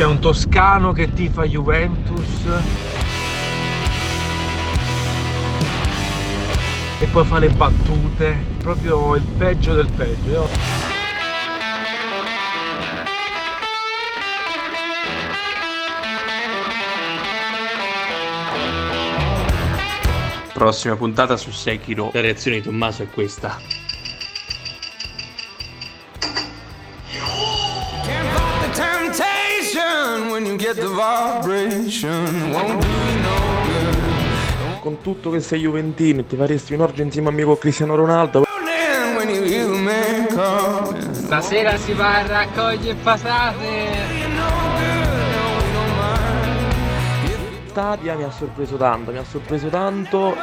C'è un toscano che tifa Juventus e poi fa le battute, proprio il peggio del peggio. Io- Prossima puntata su Sekiro. La reazione di Tommaso è questa. Get the vibration. Won't do you no good. Con tutto che sei Juventino e ti faresti un orgio insieme a amico Cristiano Ronaldo. Stasera si va a raccogliere patate. Stadia mi ha sorpreso tanto, mi ha sorpreso tanto.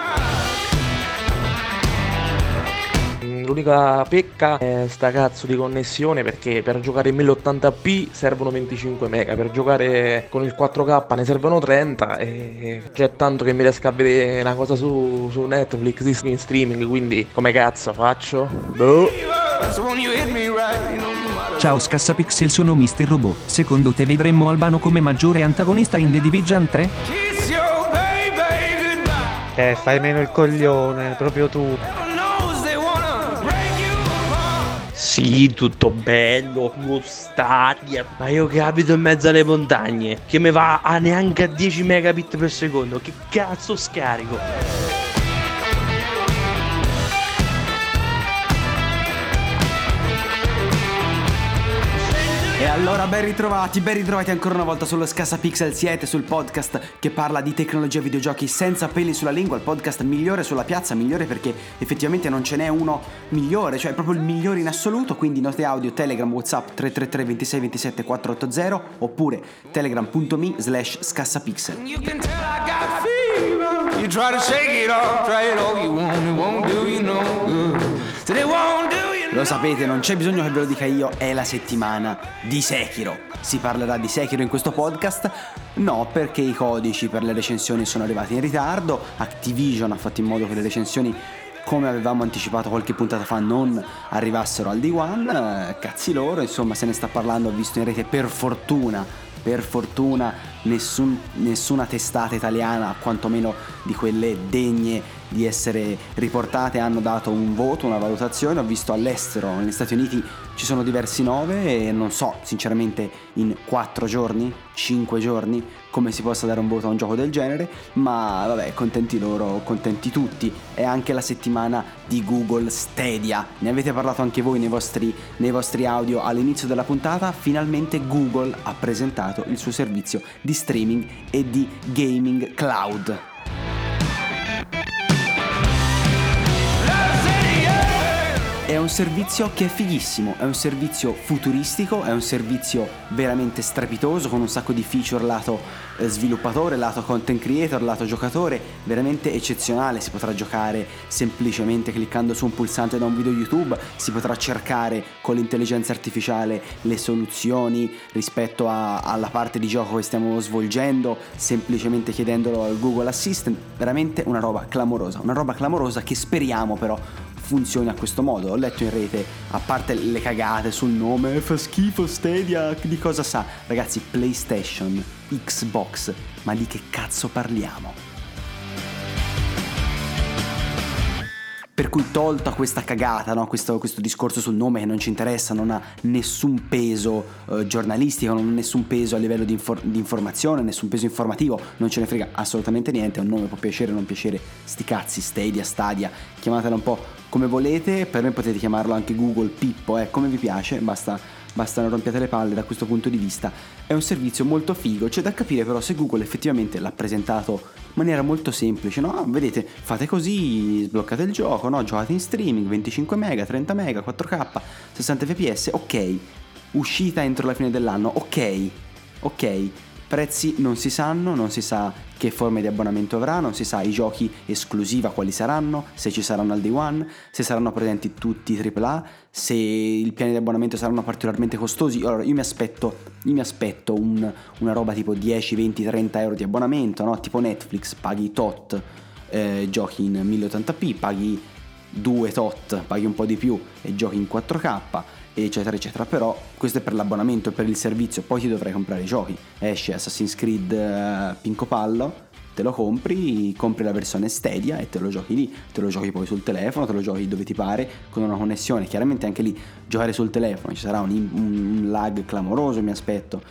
L'unica pecca è sta cazzo di connessione perché per giocare in 1080p servono 25 mega, per giocare con il 4K ne servono 30 e c'è tanto che mi riesco a vedere una cosa su, su Netflix in streaming, quindi come cazzo faccio? Boh. Ciao Scassapixel sono Mr. Robot. Secondo te vedremmo Albano come maggiore antagonista in The Division 3? kiss your baby goodbye. Eh, fai meno il coglione, proprio tu. Sì, tutto bello, Stadia. Ma io che abito in mezzo alle montagne, che mi va a neanche a 10 megabit per secondo. Che cazzo scarico? Allora ben ritrovati, ben ritrovati ancora una volta sullo Scassa Pixel siete sul podcast che parla di tecnologia e videogiochi senza peli sulla lingua, il podcast migliore sulla piazza, migliore perché effettivamente non ce n'è uno migliore, cioè proprio il migliore in assoluto, quindi note audio, Telegram, Whatsapp 333 26 27 480 oppure telegram.me slash scassapixel. You can. You try to shake it off, try it all you want, it won't do you no good. Said it won't Lo sapete, non c'è bisogno che ve lo dica io, è la settimana di Sekiro. Si parlerà di Sekiro in questo podcast? No, perché i codici per le recensioni sono arrivati in ritardo, Activision ha fatto in modo che le recensioni come avevamo anticipato qualche puntata fa non arrivassero al D1, eh, cazzi loro, insomma se ne sta parlando, ho visto in rete per fortuna, per fortuna nessun- nessuna testata italiana, quantomeno di quelle degne di essere riportate, hanno dato un voto, una valutazione, ho visto all'estero, negli Stati Uniti ci sono diversi nove e non so sinceramente in 4 giorni, 5 giorni come si possa dare un voto a un gioco del genere, ma vabbè, contenti loro, contenti tutti. È anche la settimana di Google Stadia. Ne avete parlato anche voi nei vostri, nei vostri audio all'inizio della puntata. Finalmente Google ha presentato il suo servizio di streaming e di gaming cloud. È un servizio che è fighissimo, è un servizio futuristico, è un servizio veramente strepitoso con un sacco di feature lato eh, sviluppatore, lato content creator, lato giocatore, veramente eccezionale, si potrà giocare semplicemente cliccando su un pulsante da un video YouTube, si potrà cercare con l'intelligenza artificiale le soluzioni rispetto a- alla parte di gioco che stiamo svolgendo, semplicemente chiedendolo al Google Assistant, veramente una roba clamorosa, una roba clamorosa che speriamo però funzioni a questo modo. Ho letto in rete, a parte le cagate sul nome, fa schifo Stadia, di cosa sa? Ragazzi, PlayStation, Xbox, ma di che cazzo parliamo? Per cui tolta questa cagata, no? questo, questo discorso sul nome che non ci interessa, non ha nessun peso eh, giornalistico, non ha nessun peso a livello di, infor- di informazione, nessun peso informativo, non ce ne frega assolutamente niente, un nome può piacere o non piacere, sti cazzi, Stadia, Stadia, chiamatela un po' come volete, per me potete chiamarlo anche Google Pippo, eh, come vi piace, basta, basta non rompiate le palle da questo punto di vista. È un servizio molto figo, c'è da capire però se Google effettivamente l'ha presentato in maniera molto semplice, no? Vedete, fate così, sbloccate il gioco, no? Giocate in streaming, 25 mega, 30 mega, 4K, 60 fps, ok. Uscita entro la fine dell'anno, ok. Ok. Prezzi non si sanno, non si sa che forme di abbonamento avrà, non si sa i giochi esclusiva quali saranno, se ci saranno al day one, se saranno presenti tutti i AAA, se i piani di abbonamento saranno particolarmente costosi. Allora io mi aspetto, io mi aspetto un, una roba tipo 10, 20, 30 euro di abbonamento, no? tipo Netflix, paghi tot eh, giochi in 1080p, paghi 2 tot, paghi un po' di più e giochi in 4K eccetera eccetera però questo è per l'abbonamento per il servizio poi ti dovrai comprare i giochi esce Assassin's Creed uh, Pinco Pallo te lo compri, compri la versione Stadia e te lo giochi lì, te lo giochi poi sul telefono, te lo giochi dove ti pare, con una connessione. Chiaramente anche lì giocare sul telefono ci sarà un, un lag clamoroso, mi aspetto.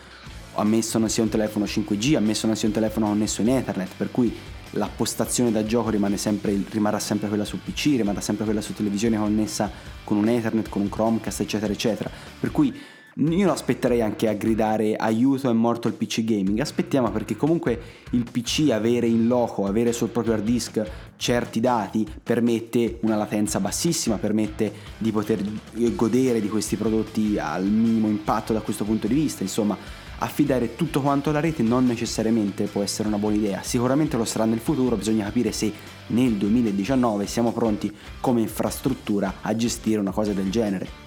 Ammesso non sia un telefono 5G, ammesso non sia un telefono connesso in Ethernet, per cui la postazione da gioco sempre, rimarrà sempre quella su PC, rimarrà sempre quella su televisione connessa con un Ethernet, con un Chromecast, eccetera, eccetera. Per cui io lo aspetterei anche a gridare aiuto è morto il PC gaming. Aspettiamo perché comunque il PC avere in loco, avere sul proprio hard disk certi dati permette una latenza bassissima, permette di poter godere di questi prodotti al minimo impatto da questo punto di vista. Insomma, affidare tutto quanto alla rete non necessariamente può essere una buona idea. Sicuramente lo sarà nel futuro, bisogna capire se nel 2019 siamo pronti come infrastruttura a gestire una cosa del genere.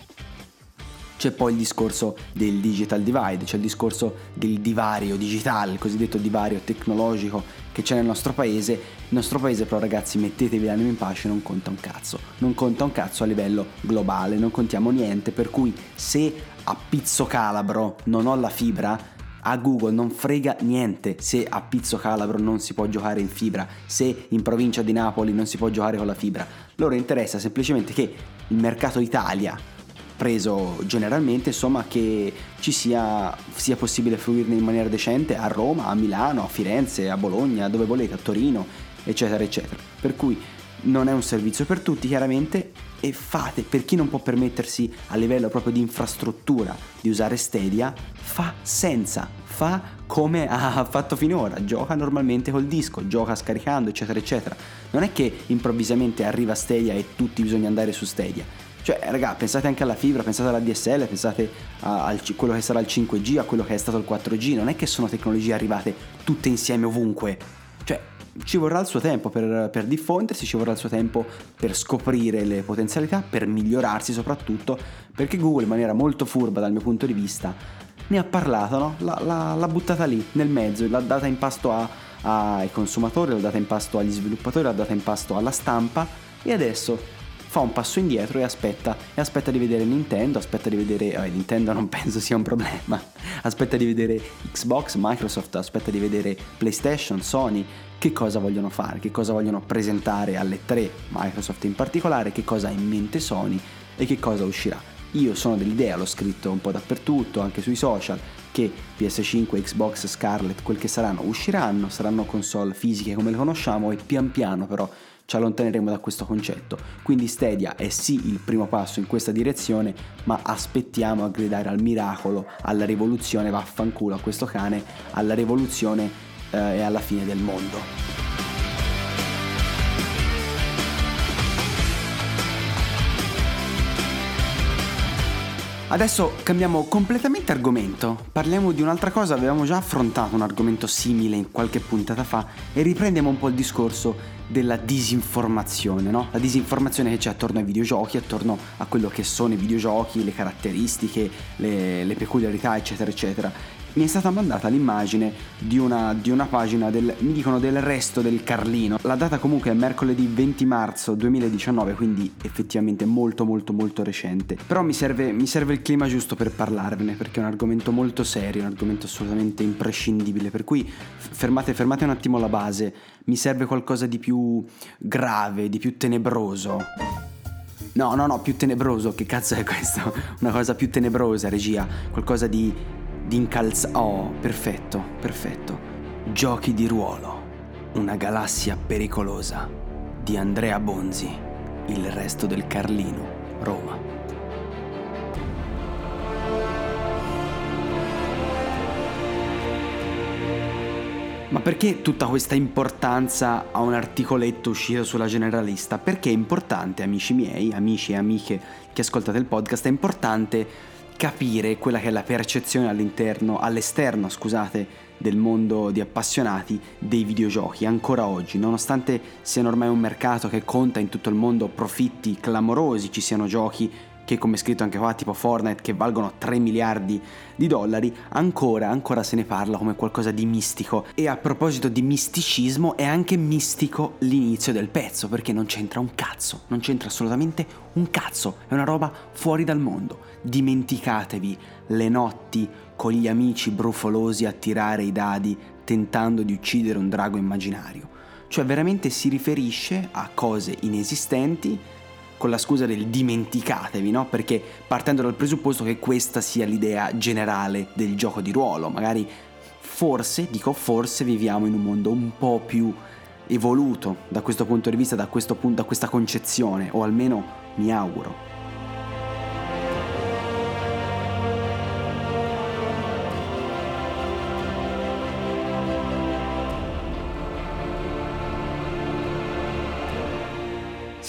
C'è poi il discorso del digital divide, c'è il discorso del divario digitale, il cosiddetto divario tecnologico che c'è nel nostro paese. Il nostro paese però ragazzi mettetevi l'anima in pace, non conta un cazzo, non conta un cazzo a livello globale, non contiamo niente, per cui se a Pizzo Calabro non ho la fibra, a Google non frega niente se a Pizzo Calabro non si può giocare in fibra, se in provincia di Napoli non si può giocare con la fibra. Loro interessa semplicemente che il mercato Italia preso generalmente, insomma, che ci sia, sia possibile fruirne in maniera decente a Roma, a Milano, a Firenze, a Bologna, dove volete, a Torino, eccetera, eccetera. Per cui non è un servizio per tutti, chiaramente, e fate, per chi non può permettersi a livello proprio di infrastruttura di usare Stadia, fa senza, fa come ha fatto finora, gioca normalmente col disco, gioca scaricando, eccetera, eccetera. Non è che improvvisamente arriva Stadia e tutti bisogna andare su Stadia cioè, raga, pensate anche alla fibra, pensate alla DSL, pensate a, a quello che sarà il 5G, a quello che è stato il 4G. Non è che sono tecnologie arrivate tutte insieme ovunque. Cioè, ci vorrà il suo tempo per, per, diffondersi, ci vorrà il suo tempo per scoprire le potenzialità, per migliorarsi soprattutto, perché Google in maniera molto furba dal mio punto di vista ne ha parlato, no? l'ha, l'ha, l'ha buttata lì, nel mezzo, l'ha data in pasto a, ai consumatori, l'ha data in pasto agli sviluppatori, l'ha data in pasto alla stampa e adesso fa un passo indietro e aspetta, e aspetta di vedere Nintendo, aspetta di vedere, eh, Nintendo non penso sia un problema, aspetta di vedere Xbox, Microsoft, aspetta di vedere PlayStation, Sony, che cosa vogliono fare, che cosa vogliono presentare alle tre, Microsoft in particolare, che cosa ha in mente Sony e che cosa uscirà. Io sono dell'idea, l'ho scritto un po' dappertutto, anche sui social, che PS5, Xbox, Scarlett, quel che saranno, usciranno, saranno console fisiche come le conosciamo e pian piano però ci allontaneremo da questo concetto. Quindi Stadia è sì il primo passo in questa direzione, ma aspettiamo a gridare al miracolo, alla rivoluzione, vaffanculo a questo cane, alla rivoluzione eh, e alla fine del mondo. Adesso cambiamo completamente argomento, parliamo di un'altra cosa, avevamo già affrontato un argomento simile in qualche puntata fa e riprendiamo un po' il discorso della disinformazione, no? La disinformazione che c'è attorno ai videogiochi, attorno a quello che sono i videogiochi, le caratteristiche, le, le peculiarità, eccetera, eccetera mi è stata mandata l'immagine di una, di una pagina del, mi dicono del resto del Carlino. La data comunque è mercoledì 20 marzo 2019, quindi effettivamente molto molto molto recente. Però mi serve, mi serve il clima giusto per parlarvene, perché è un argomento molto serio, un argomento assolutamente imprescindibile. Per cui fermate, fermate un attimo la base, mi serve qualcosa di più grave, di più tenebroso. No, no, no, più tenebroso, che cazzo è questo? Una cosa più tenebrosa, regia, qualcosa di di incalzare... Oh, perfetto, perfetto. Giochi di ruolo. Una galassia pericolosa. Di Andrea Bonzi. Il resto del Carlino, Roma. Ma perché tutta questa importanza a un articoletto uscito sulla generalista? Perché è importante, amici miei, amici e amiche che ascoltate il podcast, è importante capire quella che è la percezione all'interno, all'esterno, scusate, del mondo di appassionati dei videogiochi ancora oggi, nonostante siano ormai un mercato che conta in tutto il mondo profitti clamorosi, ci siano giochi che come scritto anche qua tipo Fortnite che valgono 3 miliardi di dollari, ancora, ancora se ne parla come qualcosa di mistico. E a proposito di misticismo è anche mistico l'inizio del pezzo, perché non c'entra un cazzo, non c'entra assolutamente un cazzo, è una roba fuori dal mondo. Dimenticatevi le notti con gli amici brufolosi a tirare i dadi tentando di uccidere un drago immaginario. Cioè veramente si riferisce a cose inesistenti con la scusa del dimenticatevi, no? Perché partendo dal presupposto che questa sia l'idea generale del gioco di ruolo, magari forse, dico forse, viviamo in un mondo un po' più evoluto da questo punto di vista, da, punto, da questa concezione, o almeno mi auguro.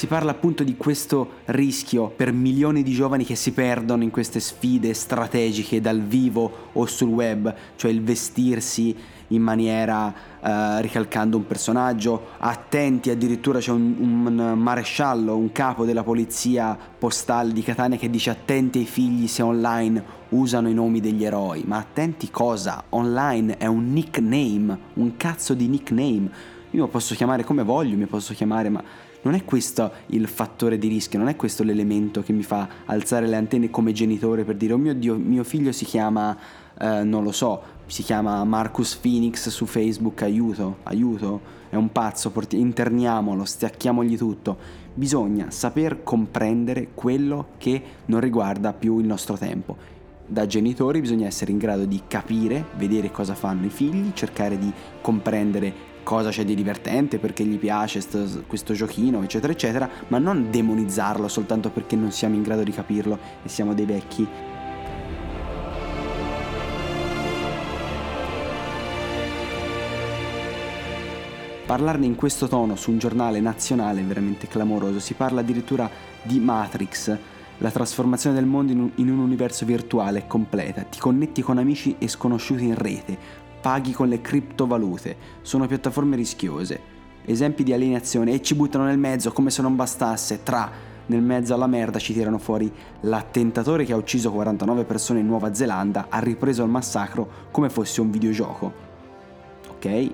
Si parla appunto di questo rischio per milioni di giovani che si perdono in queste sfide strategiche dal vivo o sul web, cioè il vestirsi in maniera eh, ricalcando un personaggio, attenti addirittura c'è un, un, maresciallo, un capo della polizia postale di Catania che dice attenti ai figli se online usano i nomi degli eroi, ma attenti cosa? Online è un nickname, un cazzo di nickname, io lo posso chiamare come voglio, mi posso chiamare ma non è questo il fattore di rischio, non è questo l'elemento che mi fa alzare le antenne come genitore per dire oh mio Dio, mio figlio si chiama, eh, non lo so, si chiama Marcus Phoenix su Facebook, aiuto, aiuto, è un pazzo, porti- interniamolo, stacchiamogli tutto. Bisogna saper comprendere quello che non riguarda più il nostro tempo. Da genitori bisogna essere in grado di capire, vedere cosa fanno i figli, cercare di comprendere cosa c'è di divertente, perché gli piace sto, questo giochino, eccetera, eccetera, ma non demonizzarlo soltanto perché non siamo in grado di capirlo e siamo dei vecchi. Parlarne in questo tono su un giornale nazionale è veramente clamoroso, si parla addirittura di Matrix, la trasformazione del mondo in un, in un universo virtuale completa, ti connetti con amici e sconosciuti in rete, paghi con le criptovalute, sono piattaforme rischiose. Esempi di alienazione e ci buttano nel mezzo come se non bastasse, tra nel mezzo alla merda ci tirano fuori l'attentatore che ha ucciso 49 persone in Nuova Zelanda, ha ripreso il massacro come fosse un videogioco. Ok?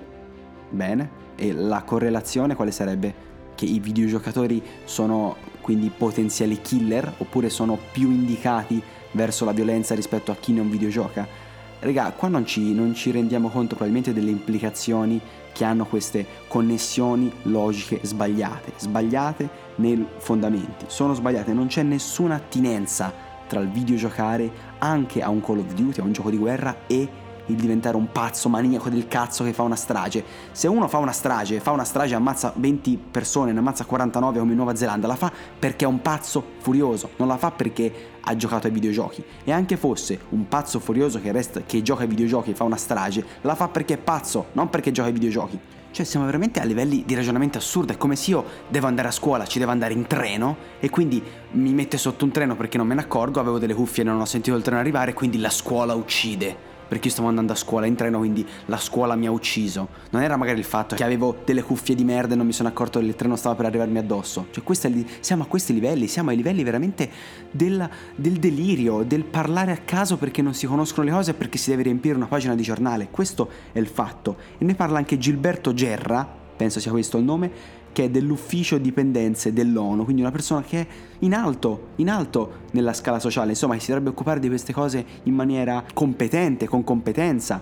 Bene. E la correlazione quale sarebbe? Che i videogiocatori sono quindi potenziali killer oppure sono più indicati verso la violenza rispetto a chi non videogioca? Regà, qua non ci, non ci rendiamo conto probabilmente delle implicazioni che hanno queste connessioni logiche sbagliate, sbagliate nei fondamenti, sono sbagliate, non c'è nessuna attinenza tra il videogiocare anche a un Call of Duty, a un gioco di guerra e il diventare un pazzo maniaco del cazzo che fa una strage. Se uno fa una strage, fa una strage, ammazza 20 persone, ne ammazza 49 come in Nuova Zelanda, la fa perché è un pazzo furioso, non la fa perché ha giocato ai videogiochi. E anche fosse un pazzo furioso che, resta, che gioca ai videogiochi e fa una strage, la fa perché è pazzo, non perché gioca ai videogiochi. Cioè siamo veramente a livelli di ragionamento assurdo, è come se io devo andare a scuola, ci devo andare in treno e quindi mi mette sotto un treno perché non me ne accorgo, avevo delle cuffie e non ho sentito il treno arrivare, quindi la scuola uccide perché io stavo andando a scuola in treno, quindi la scuola mi ha ucciso. Non era magari il fatto che avevo delle cuffie di merda e non mi sono accorto che il treno stava per arrivarmi addosso. Cioè, è, siamo a questi livelli, siamo ai livelli veramente del, del delirio, del parlare a caso perché non si conoscono le cose e perché si deve riempire una pagina di giornale. Questo è il fatto. E ne parla anche Gilberto Gerra, penso sia questo il nome, che è dell'ufficio dipendenze dell'ONU, quindi una persona che è in alto, in alto nella scala sociale, insomma, che si dovrebbe occupare di queste cose in maniera competente, con competenza.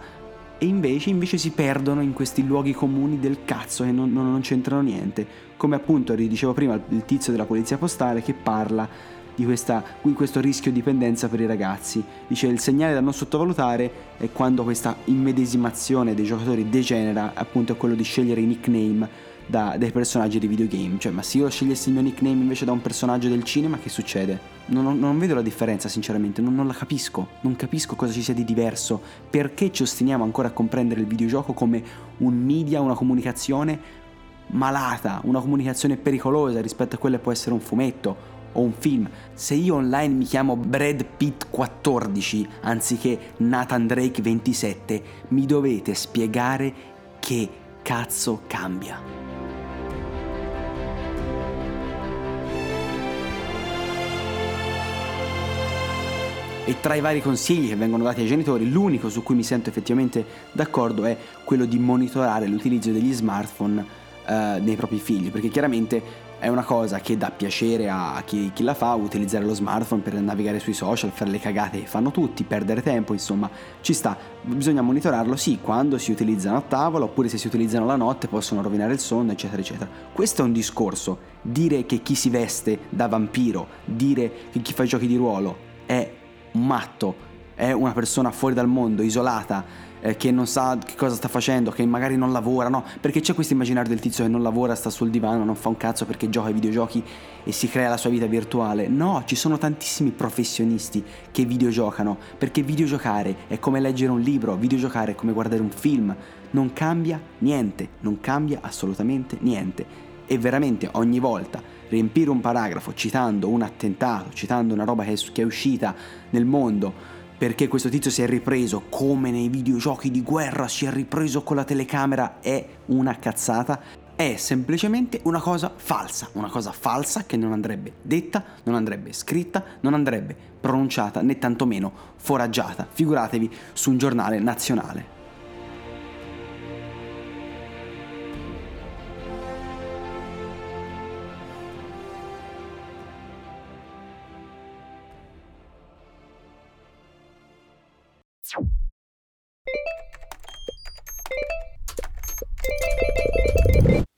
E invece, invece si perdono in questi luoghi comuni del cazzo che non, non, non c'entrano niente. Come appunto dicevo prima il tizio della polizia postale che parla di questa, questo rischio dipendenza per i ragazzi. Dice il segnale da non sottovalutare è quando questa immedesimazione dei giocatori degenera, appunto è quello di scegliere i nickname da- dai personaggi dei videogame. Cioè, ma se io scegliessi il mio nickname invece da un personaggio del cinema, che succede? Non, non vedo la differenza, sinceramente, non, non la capisco. Non capisco cosa ci sia di diverso. Perché ci ostiniamo ancora a comprendere il videogioco come un media, una comunicazione malata, una comunicazione pericolosa rispetto a quella che può essere un fumetto o un film. Se io online mi chiamo Brad Pitt 14 anziché Nathan Drake 27, mi dovete spiegare che cazzo cambia. E tra i vari consigli che vengono dati ai genitori, l'unico su cui mi sento effettivamente d'accordo è quello di monitorare l'utilizzo degli smartphone eh, nei propri figli, perché chiaramente è una cosa che dà piacere a chi, chi la fa, utilizzare lo smartphone per navigare sui social, fare le cagate che fanno tutti, perdere tempo, insomma, ci sta. Bisogna monitorarlo, sì, quando si utilizzano a tavola, oppure se si utilizzano la notte possono rovinare il sonno, eccetera, eccetera. Questo è un discorso. Dire che chi si veste da vampiro, dire che chi fa giochi di ruolo è matto, è una persona fuori dal mondo, isolata, eh, che non sa che cosa sta facendo, che magari non lavora, no? Perché c'è questo immaginario del tizio che non lavora, sta sul divano, non fa un cazzo perché gioca ai videogiochi e si crea la sua vita virtuale. No, ci sono tantissimi professionisti che videogiocano, perché videogiocare è come leggere un libro, videogiocare è come guardare un film. Non cambia niente, non cambia assolutamente niente. E veramente ogni volta riempire un paragrafo citando un attentato, citando una roba che è, uscita nel mondo, perché questo tizio si è ripreso come nei videogiochi di guerra, si è ripreso con la telecamera, è una cazzata. È semplicemente una cosa falsa, una cosa falsa che non andrebbe detta, non andrebbe scritta, non andrebbe pronunciata né tantomeno foraggiata. Figuratevi su un giornale nazionale.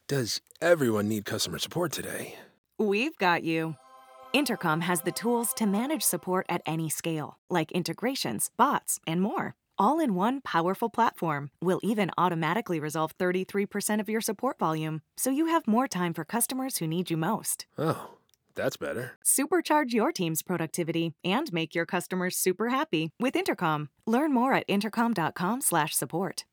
Does everyone need customer support today? We've got you. Intercom has the tools to manage support at any scale, like integrations, bots, and more. All in one powerful platform. We'll even automatically resolve 33% of your support volume, so you have more time for customers who need you most. Oh, that's better. Supercharge your team's productivity and make your customers super happy with Intercom. Learn more at intercom.com/support.